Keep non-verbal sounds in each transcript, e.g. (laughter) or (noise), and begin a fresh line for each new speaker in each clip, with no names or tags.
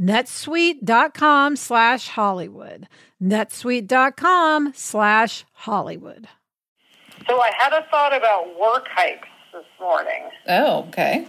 netsuite.com slash Hollywood. netsuite.com slash Hollywood.
So I had a thought about work hikes this morning.
Oh, okay.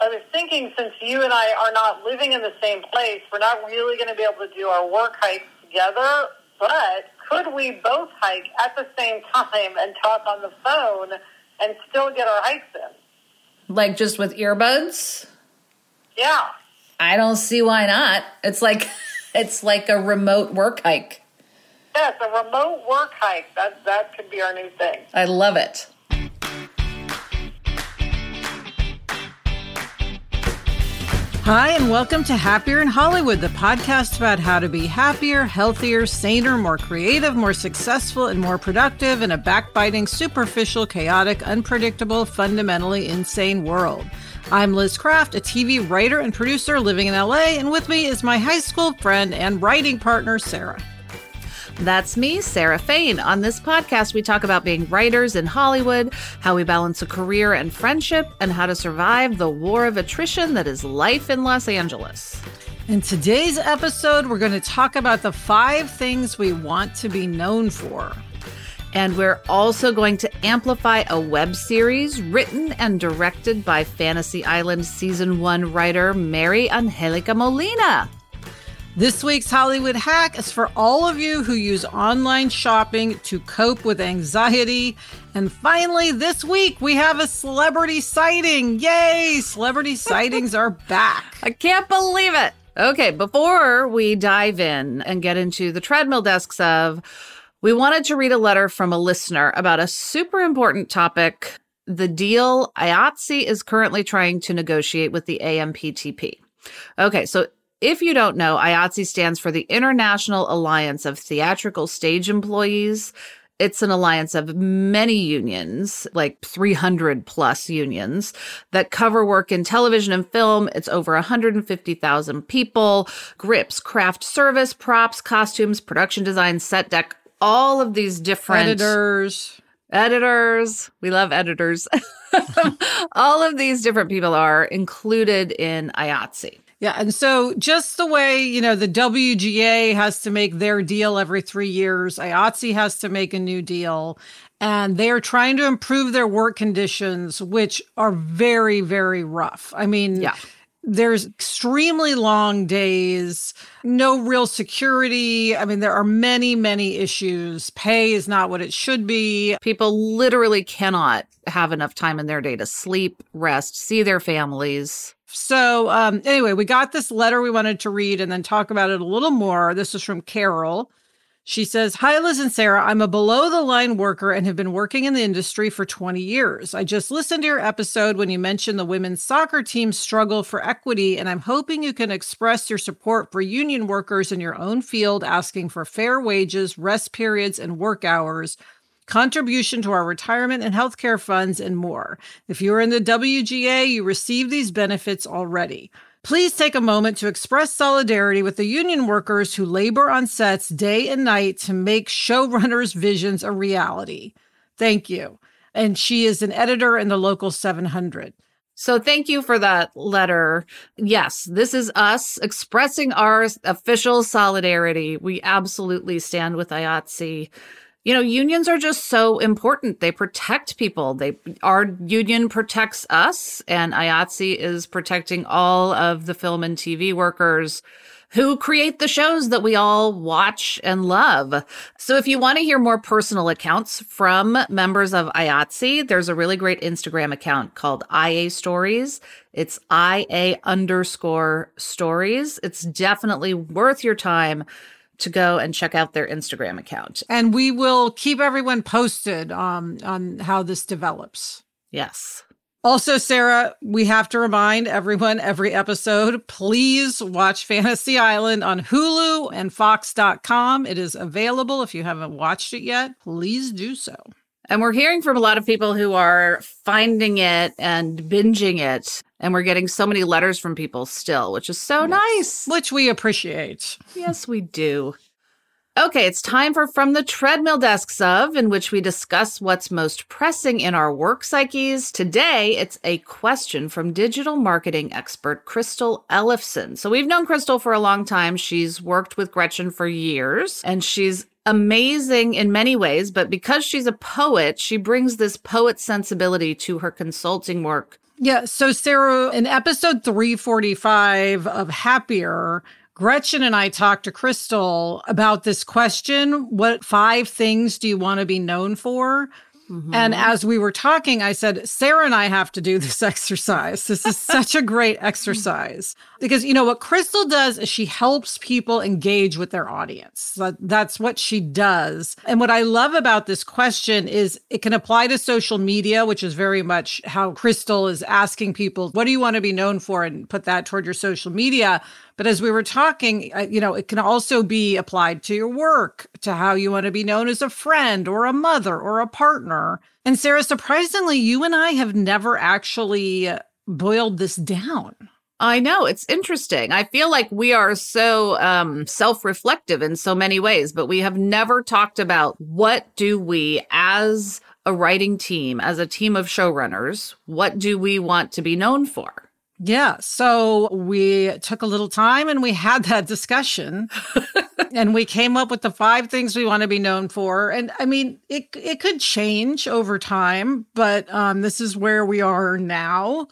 I was thinking since you and I are not living in the same place, we're not really going to be able to do our work hikes together, but could we both hike at the same time and talk on the phone and still get our hikes in?
Like just with earbuds?
Yeah.
I don't see why not. It's like (laughs) it's like a remote work hike.
Yes, a remote work hike. That that could be our new thing.
I love it.
Hi, and welcome to Happier in Hollywood, the podcast about how to be happier, healthier, saner, more creative, more successful, and more productive in a backbiting, superficial, chaotic, unpredictable, fundamentally insane world. I'm Liz Craft, a TV writer and producer living in LA, and with me is my high school friend and writing partner, Sarah.
That's me, Sarah Fain. On this podcast, we talk about being writers in Hollywood, how we balance a career and friendship, and how to survive the war of attrition that is life in Los Angeles.
In today's episode, we're going to talk about the five things we want to be known for.
And we're also going to amplify a web series written and directed by Fantasy Island Season 1 writer Mary Angelica Molina.
This week's Hollywood hack is for all of you who use online shopping to cope with anxiety. And finally, this week we have a celebrity sighting. Yay! Celebrity (laughs) sightings are back.
I can't believe it. Okay, before we dive in and get into the treadmill desks of we wanted to read a letter from a listener about a super important topic the deal IATSE is currently trying to negotiate with the AMPTP. Okay, so if you don't know, IATSE stands for the International Alliance of Theatrical Stage Employees. It's an alliance of many unions, like 300 plus unions that cover work in television and film. It's over 150,000 people, grips, craft service, props, costumes, production design, set deck, all of these different
editors.
Editors. We love editors. (laughs) all of these different people are included in IATSE.
Yeah. And so, just the way, you know, the WGA has to make their deal every three years, IATSE has to make a new deal. And they are trying to improve their work conditions, which are very, very rough. I mean,
yeah
there's extremely long days, no real security. I mean, there are many, many issues. Pay is not what it should be.
People literally cannot have enough time in their day to sleep, rest, see their families.
So, um, anyway, we got this letter we wanted to read and then talk about it a little more. This is from Carol. She says, Hi, Liz and Sarah. I'm a below the line worker and have been working in the industry for 20 years. I just listened to your episode when you mentioned the women's soccer team's struggle for equity, and I'm hoping you can express your support for union workers in your own field asking for fair wages, rest periods, and work hours, contribution to our retirement and healthcare funds, and more. If you're in the WGA, you receive these benefits already. Please take a moment to express solidarity with the union workers who labor on sets day and night to make showrunners' visions a reality. Thank you. And she is an editor in the local 700.
So thank you for that letter. Yes, this is us expressing our official solidarity. We absolutely stand with IATSE you know, unions are just so important. They protect people. They our union protects us, and IATSE is protecting all of the film and TV workers who create the shows that we all watch and love. So if you want to hear more personal accounts from members of IATSE, there's a really great Instagram account called IA Stories. It's IA underscore stories. It's definitely worth your time to go and check out their Instagram account.
And we will keep everyone posted um, on how this develops.
Yes.
Also, Sarah, we have to remind everyone every episode please watch Fantasy Island on Hulu and Fox.com. It is available. If you haven't watched it yet, please do so.
And we're hearing from a lot of people who are finding it and binging it. And we're getting so many letters from people still, which is so yes. nice.
Which we appreciate.
Yes, we do. Okay, it's time for From the Treadmill Desks of, in which we discuss what's most pressing in our work psyches. Today, it's a question from digital marketing expert Crystal Ellefson. So, we've known Crystal for a long time. She's worked with Gretchen for years, and she's amazing in many ways. But because she's a poet, she brings this poet sensibility to her consulting work.
Yeah. So, Sarah, in episode 345 of Happier, Gretchen and I talked to Crystal about this question What five things do you want to be known for? Mm-hmm. And as we were talking, I said, Sarah and I have to do this (laughs) exercise. This is such a great exercise because, you know, what Crystal does is she helps people engage with their audience. That's what she does. And what I love about this question is it can apply to social media, which is very much how Crystal is asking people, what do you want to be known for? And put that toward your social media. But as we were talking, you know, it can also be applied to your work, to how you want to be known as a friend or a mother or a partner. And Sarah, surprisingly, you and I have never actually boiled this down.
I know it's interesting. I feel like we are so um, self-reflective in so many ways, but we have never talked about what do we as a writing team, as a team of showrunners, what do we want to be known for?
Yeah. So we took a little time and we had (laughs) that discussion and we came up with the five things we want to be known for. And I mean, it, it could change over time, but um, this is where we are now.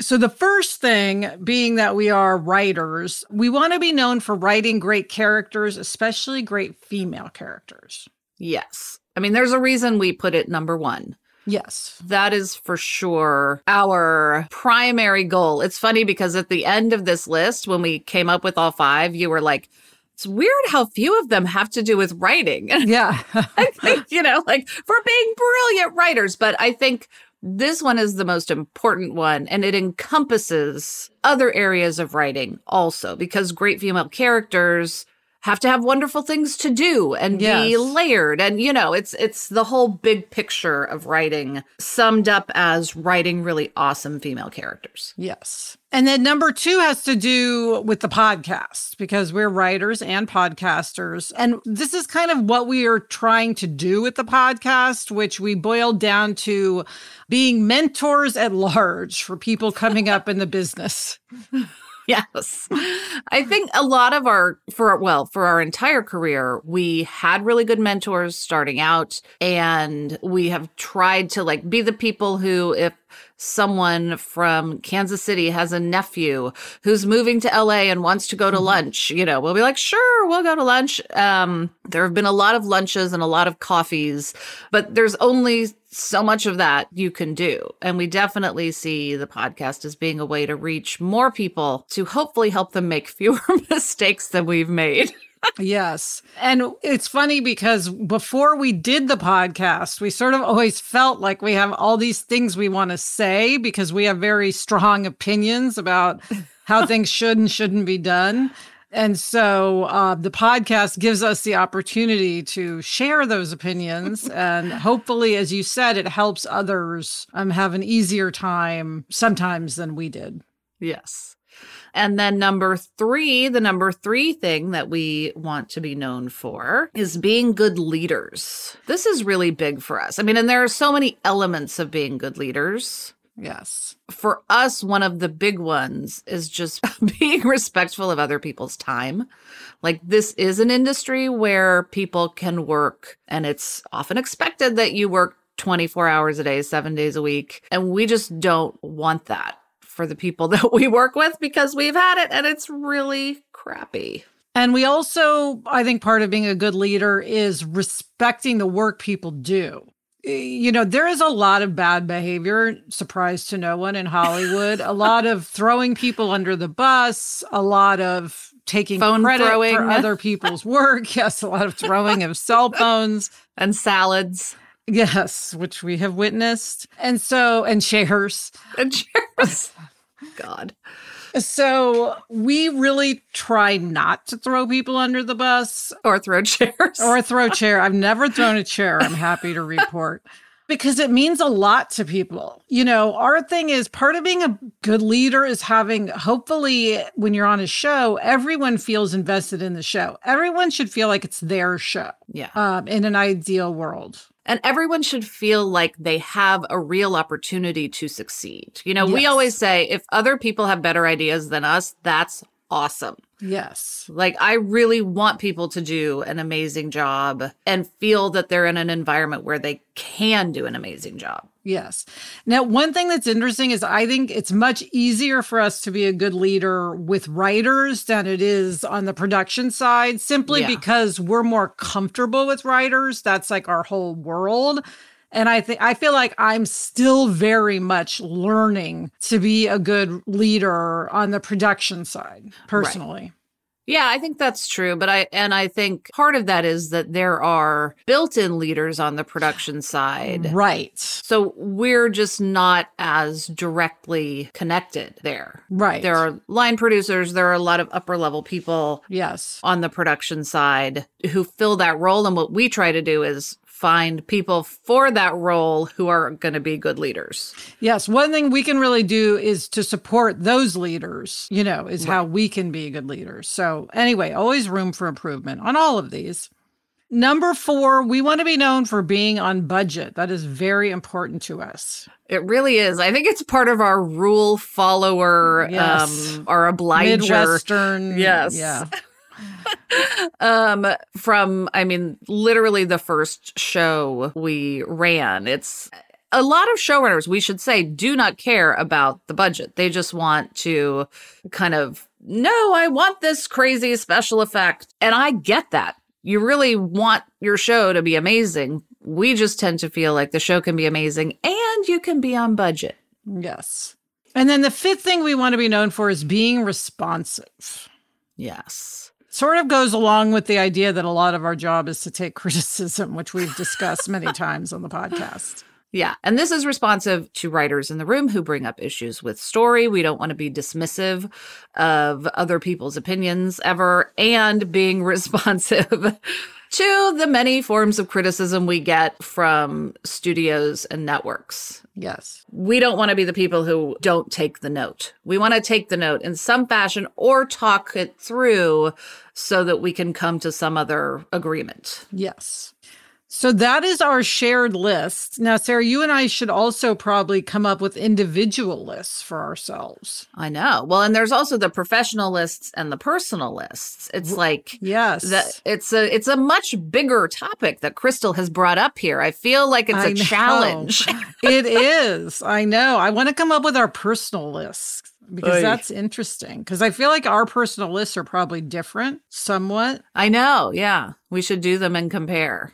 So, the first thing being that we are writers, we want to be known for writing great characters, especially great female characters.
Yes. I mean, there's a reason we put it number one.
Yes.
That is for sure our primary goal. It's funny because at the end of this list, when we came up with all five, you were like, it's weird how few of them have to do with writing. (laughs)
Yeah.
I think, you know, like for being brilliant writers. But I think this one is the most important one and it encompasses other areas of writing also because great female characters have to have wonderful things to do and yes. be layered and you know it's it's the whole big picture of writing summed up as writing really awesome female characters
yes and then number two has to do with the podcast because we're writers and podcasters. And this is kind of what we are trying to do with the podcast, which we boiled down to being mentors at large for people coming up in the business. (laughs) (laughs)
yes. I think a lot of our, for, well, for our entire career, we had really good mentors starting out and we have tried to like be the people who, if someone from Kansas City has a nephew who's moving to LA and wants to go to mm-hmm. lunch, you know, we'll be like, sure, we'll go to lunch. Um, there have been a lot of lunches and a lot of coffees, but there's only so much of that you can do. And we definitely see the podcast as being a way to reach more people to hopefully help them make (laughs) fewer (laughs) mistakes than we've made.
Yes. And it's funny because before we did the podcast, we sort of always felt like we have all these things we want to say because we have very strong opinions about how (laughs) things should and shouldn't be done. And so uh, the podcast gives us the opportunity to share those opinions. (laughs) and hopefully, as you said, it helps others um, have an easier time sometimes than we did.
Yes. And then number three, the number three thing that we want to be known for is being good leaders. This is really big for us. I mean, and there are so many elements of being good leaders.
Yes.
For us, one of the big ones is just (laughs) being respectful of other people's time. Like, this is an industry where people can work, and it's often expected that you work 24 hours a day, seven days a week. And we just don't want that for the people (laughs) that we work with because we've had it and it's really crappy.
And we also, I think part of being a good leader is respecting the work people do. You know, there is a lot of bad behavior, surprise to no one in Hollywood, a lot of (laughs) throwing people under the bus, a lot of taking
Phone
credit
throwing.
for other people's work. (laughs) Yes, a lot of throwing of cell phones.
And salads
Yes, which we have witnessed. And so, and chairs.
and chairs. (laughs) God.
So we really try not to throw people under the bus
Or throw chairs.
or throw (laughs) chair. I've never thrown a chair. I'm happy to report because it means a lot to people. You know, our thing is part of being a good leader is having, hopefully, when you're on a show, everyone feels invested in the show. Everyone should feel like it's their show
yeah.
um, in an ideal world.
And everyone should feel like they have a real opportunity to succeed. You know, we always say if other people have better ideas than us, that's awesome.
Yes.
Like, I really want people to do an amazing job and feel that they're in an environment where they can do an amazing job.
Yes. Now, one thing that's interesting is I think it's much easier for us to be a good leader with writers than it is on the production side, simply
Yeah.
because we're more comfortable with writers. That's like our whole world. And I think I feel like I'm still very much learning to be a good leader on the production side, personally.
Yeah, I think that's true. But I, and I think part of that is that there are built in leaders on the production side.
Right.
So we're just not as directly connected there.
Right.
There are line producers, there are a lot of upper level people
Yes.
on the production side who fill that role. And what we try to do is find people for that role who are going to be good leaders.
Yes, one thing we can really do is to support those leaders, you know, is how we can be good leaders. So, anyway, always room for improvement on all of these. Number four, we want to be known for being on budget. That is very important to us.
It really is. I think it's part of our rule follower,
Yes.
um, our obliger.
Midwestern.
Yes.
Yeah. (laughs)
um from i mean literally the first show we ran. It's a lot of showrunners we should say do not care about the budget. They just want to kind of no i want this crazy special effect. And i get that. You really want your show to be amazing. We just tend to feel like the show can be amazing and you can be on budget.
Yes. And then the fifth thing we want to be known for is being responsive.
yes
Sort of goes along with the idea that a lot of our job is to take (laughs) criticism, which we've discussed many (laughs) times on the podcast.
Yeah. And this is responsive to writers in the room who bring up issues with story. We don't want to be dismissive of other people's opinions ever and being (laughs) responsive to the many forms of criticism we get from studios and networks.
Yes.
We don't want to be the people who don't take the note. We want to take the note in some fashion or talk it through so that we can come to some other agreement.
Yes. So that is our shared list. Now, Sarah, you and I should also probably come up with individual lists for ourselves.
I know. Well, and there's also the professional lists and the personal lists. It's like
Yes.
that it's a it's a much bigger topic that Crystal has brought up here. I feel like it's
I
a
know.
challenge. (laughs) (laughs)
it is. I know. I want to come up with our personal lists because
Oy.
that's interesting. Because I feel like our personal lists are probably different somewhat.
I know. Yeah. We should do them and compare.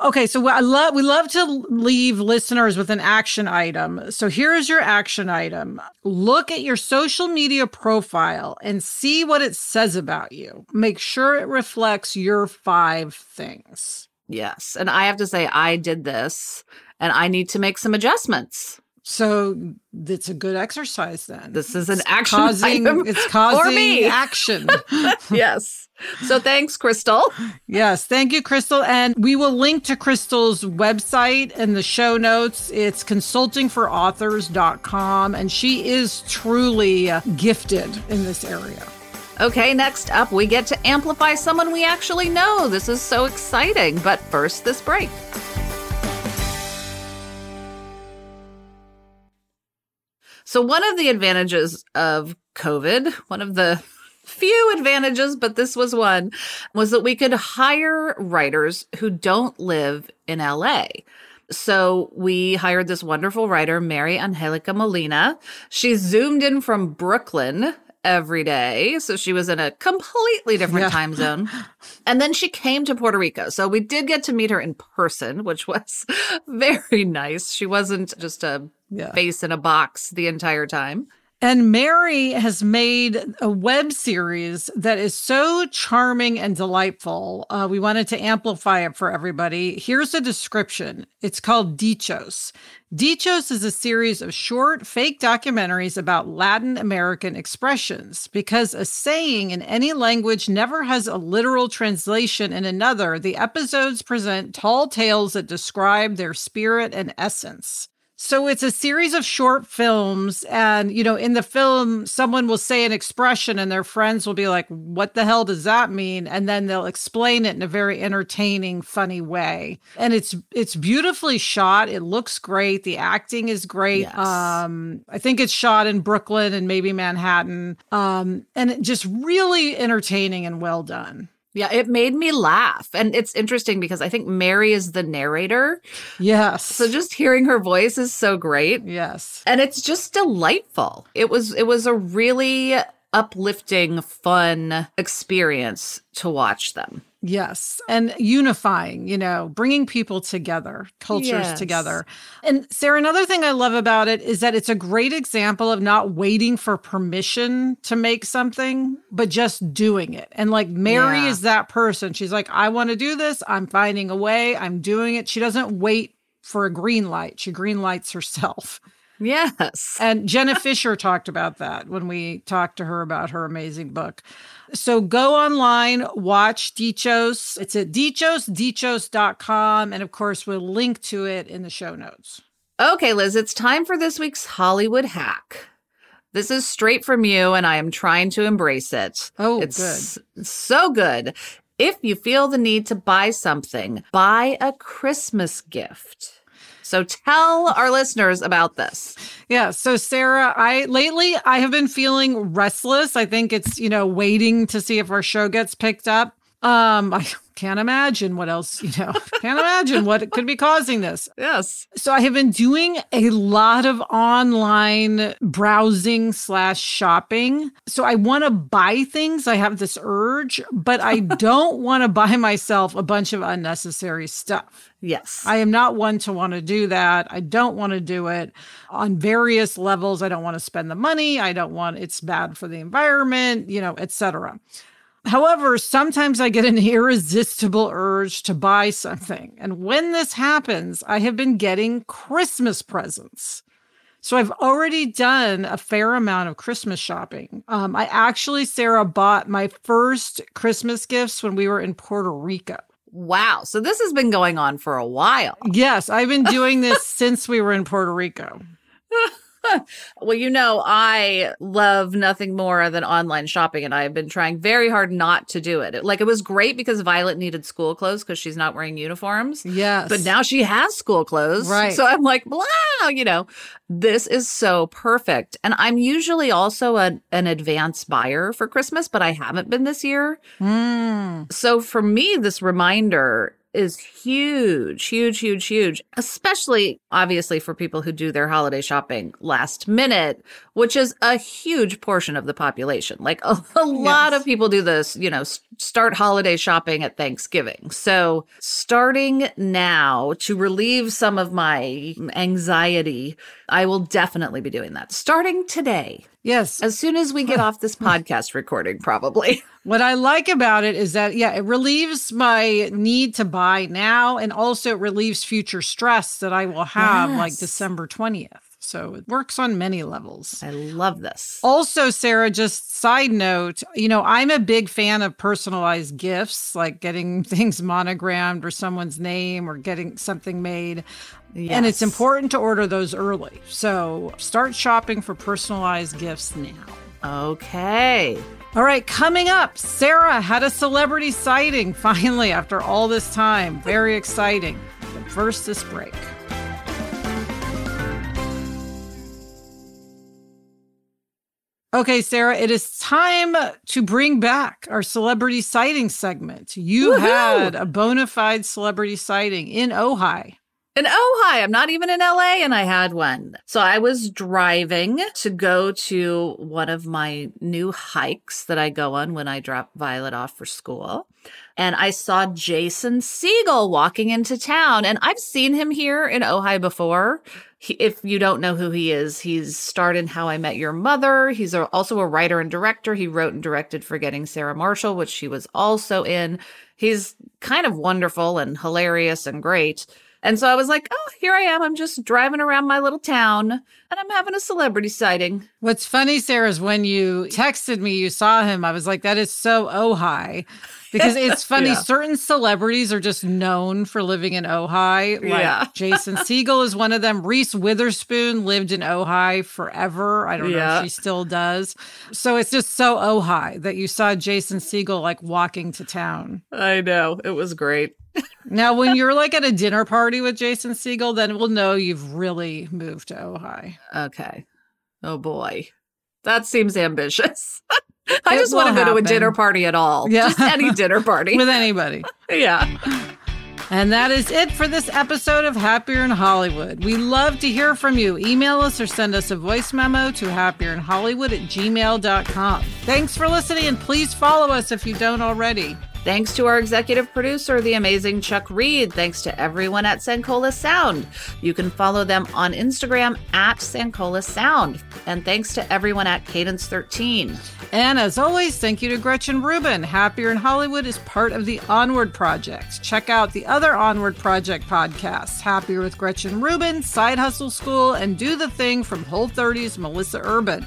Okay, so I love we love to leave listeners with an action item. So here's your action item. Look at your social media profile and see what it says about you. Make sure it reflects your five things.
Yes. And I have to say I did this and I need to make some adjustments.
So it's a good exercise then.
This is an
It's
action
causing
item
it's (laughs) causing
me.
action. (laughs)
yes. So thanks, Crystal.
Yes, thank you, Crystal. And we will link to Crystal's website in the show notes. It's consultingforauthors.com, and she is truly gifted in this area.
Okay, next up, we get to amplify someone we actually know. This is so exciting. But first, this break. So, one of the advantages of COVID, one of the (laughs) few advantages, but this was one, was that we could hire writers who don't live in LA. So we hired this wonderful writer, Mary Angelica Molina. She zoomed in from Brooklyn every day. So she was in a completely different
Yeah.
time zone. (laughs) And then she came to Puerto Rico. So we did get to meet her in person, which was (laughs) very nice. She wasn't just a
Yeah.
face in a box the entire time.
And Mary has made a web series that is so charming and delightful. Uh, we wanted to amplify it for everybody. Here's a description it's called Dichos. Dichos is a series of short, fake documentaries about Latin American expressions. Because a saying in any language never has a literal translation in another, the episodes present tall tales that describe their spirit and essence. So it's a series of short films. And, you know, in the film, someone will say an expression and their friends will be like, what the hell does that mean? And then they'll explain it in a very entertaining, funny way. And it's it's beautifully shot. It looks great. The acting is great.
Yes.
Um, I think it's shot in Brooklyn and maybe Manhattan. Um, and just really entertaining and well done.
Yeah, it made me laugh. And it's interesting because I think Mary is the narrator.
Yes.
So just hearing her voice is so great.
yes.
And it's just delightful. It was it was a really uplifting, fun experience to watch them.
Yes. And unifying, you know, bringing people together, cultures
Yes.
together. And Sarah, another thing I love about it is that it's a great example of not waiting for permission to make something, but just doing it. And like Mary
Yeah.
is that person. She's like, I want to do this. I'm finding a way. I'm doing it. She doesn't wait for a green light. She green lights herself.
Yes.
And Jenna Fischer talked about that when we talked to her about her amazing book. So go online, watch Dichos. It's at dichos, And of course, we'll link to it in the show notes.
Okay, Liz, it's time for this week's Hollywood hack. This is straight from you, and I am trying to embrace it.
Oh,
it's so good. If you feel the need to buy something, buy a Christmas gift. So tell our listeners about this.
Yeah. So Sarah, I lately I have been feeling restless. I think it's, you know, waiting to see if our show gets picked up. Um, I can't imagine what else, you know, (laughs) can't imagine what could be causing this.
Yes.
So I have been doing a lot of online browsing slash shopping. So I want to buy things. I have this urge, but I (laughs) don't want to buy myself a bunch of unnecessary stuff.
Yes.
I am not one to want to do that. I don't want to do it on various levels. I don't want to spend the money. I don't want it's bad for the environment, you know, etc. However, sometimes I get an irresistible urge to buy something. And when this happens, I have been getting Christmas presents. So I've already done a fair amount of Christmas shopping. Um, I actually, Sarah, bought my first Christmas gifts when we were in Puerto Rico.
wow. So this has been going on for a while.
Yes, I've been doing this (laughs) since we were in Puerto Rico. (laughs) (laughs)
Well, you know, I love nothing more than online shopping, and I have been trying very hard not to do it. Like, it was great because Violet needed school clothes because she's not wearing uniforms.
Yes.
But now she has school clothes.
Right.
So I'm like, blah, you know, this is so perfect. And I'm usually also a, an advance buyer for Christmas, but I haven't been this year.
Mm,
So for me, this reminder is huge, huge, huge, huge, especially obviously for people who do their holiday shopping last minute, which is a huge portion of the population. Like (laughs) a, a lot
Yes.
of people do this, you know, start holiday shopping at Thanksgiving. So starting now to relieve some of my anxiety, I will definitely be doing that starting today.
Yes.
As soon as we get off this podcast recording, probably. (laughs)
What I like about it is that, yeah, it relieves my need to buy now and also it relieves future stress that I will have like December 20th. So it works on many levels.
I love this.
Also, Sarah, just side note, you know, I'm a big fan of personalized gifts, like getting (laughs) things monogrammed or someone's name or getting something made. And it's important to order those early. So start shopping for personalized gifts now.
Okay.
All right, coming up, Sarah had a celebrity sighting (laughs) finally after all this time. Very exciting. But first, this break. Okay, Sarah, it is time to bring back our celebrity sighting segment. You
Woohoo!
had a bona fide celebrity sighting in Ojai.
In Ojai. I'm not even in LA and I had one. So I was driving to go to one of my new hikes that I go on when I drop Violet off for school. And I saw Jason Segel walking into town and I've seen him here in Ojai before. He, if you don't know who he is, he's starred in How I Met Your Mother. He's a, also a writer and director. He wrote and directed Forgetting Sarah Marshall, which she was also in. He's kind of wonderful and hilarious and great. And so I was like, oh, here I am. I'm just driving around my little town and I'm having a celebrity sighting.
What's funny, Sarah, is when you texted me, you saw him. I was like, that is so Ojai. Because (laughs) it's funny, yeah. certain celebrities are just known for living in Ojai. Like yeah. (laughs) Jason Segel is one of them. Reese Witherspoon lived in Ojai forever. I don't yeah. know if she still does. So it's just so Ojai that you saw Jason Segel like walking to town.
I know. It was great
now, when you're like at a dinner party with Jason Segel, then we'll know you've really moved to Ojai.
Okay. Oh boy. That seems ambitious. (laughs) I it just want to go to a dinner party at all. Yeah. Just any (laughs) dinner party.
with anybody. (laughs)
yeah.
And that is it for this episode of Happier in Hollywood. We love to hear from you. Email us or send us a voice memo to happierin hollywood at gmail.com. Thanks for listening and please follow us if you don't already.
Thanks to our executive producer, the amazing Chuck Reed. Thanks to everyone at Sankola Sound. You can follow them on Instagram at Sankola Sound. And thanks to everyone at Cadence 13.
And as always, thank you to Gretchen Rubin. Happier in Hollywood is part of the Onward Project. Check out the other Onward Project podcasts Happier with Gretchen Rubin, Side Hustle School, and Do the Thing from Whole 30's Melissa Urban.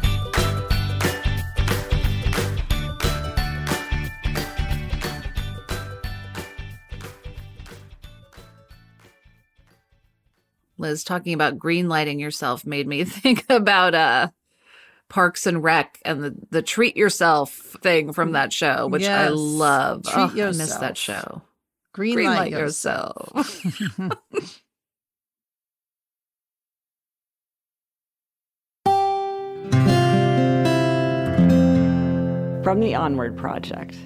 Liz, talking about green lighting yourself made me (laughs) think about uh Parks and Rec and the the treat yourself thing from that show, which yes. I love. Treat oh, yourself. I miss that show.
Green, green light, light, yourself. yourself. (laughs)
from the Onward Project.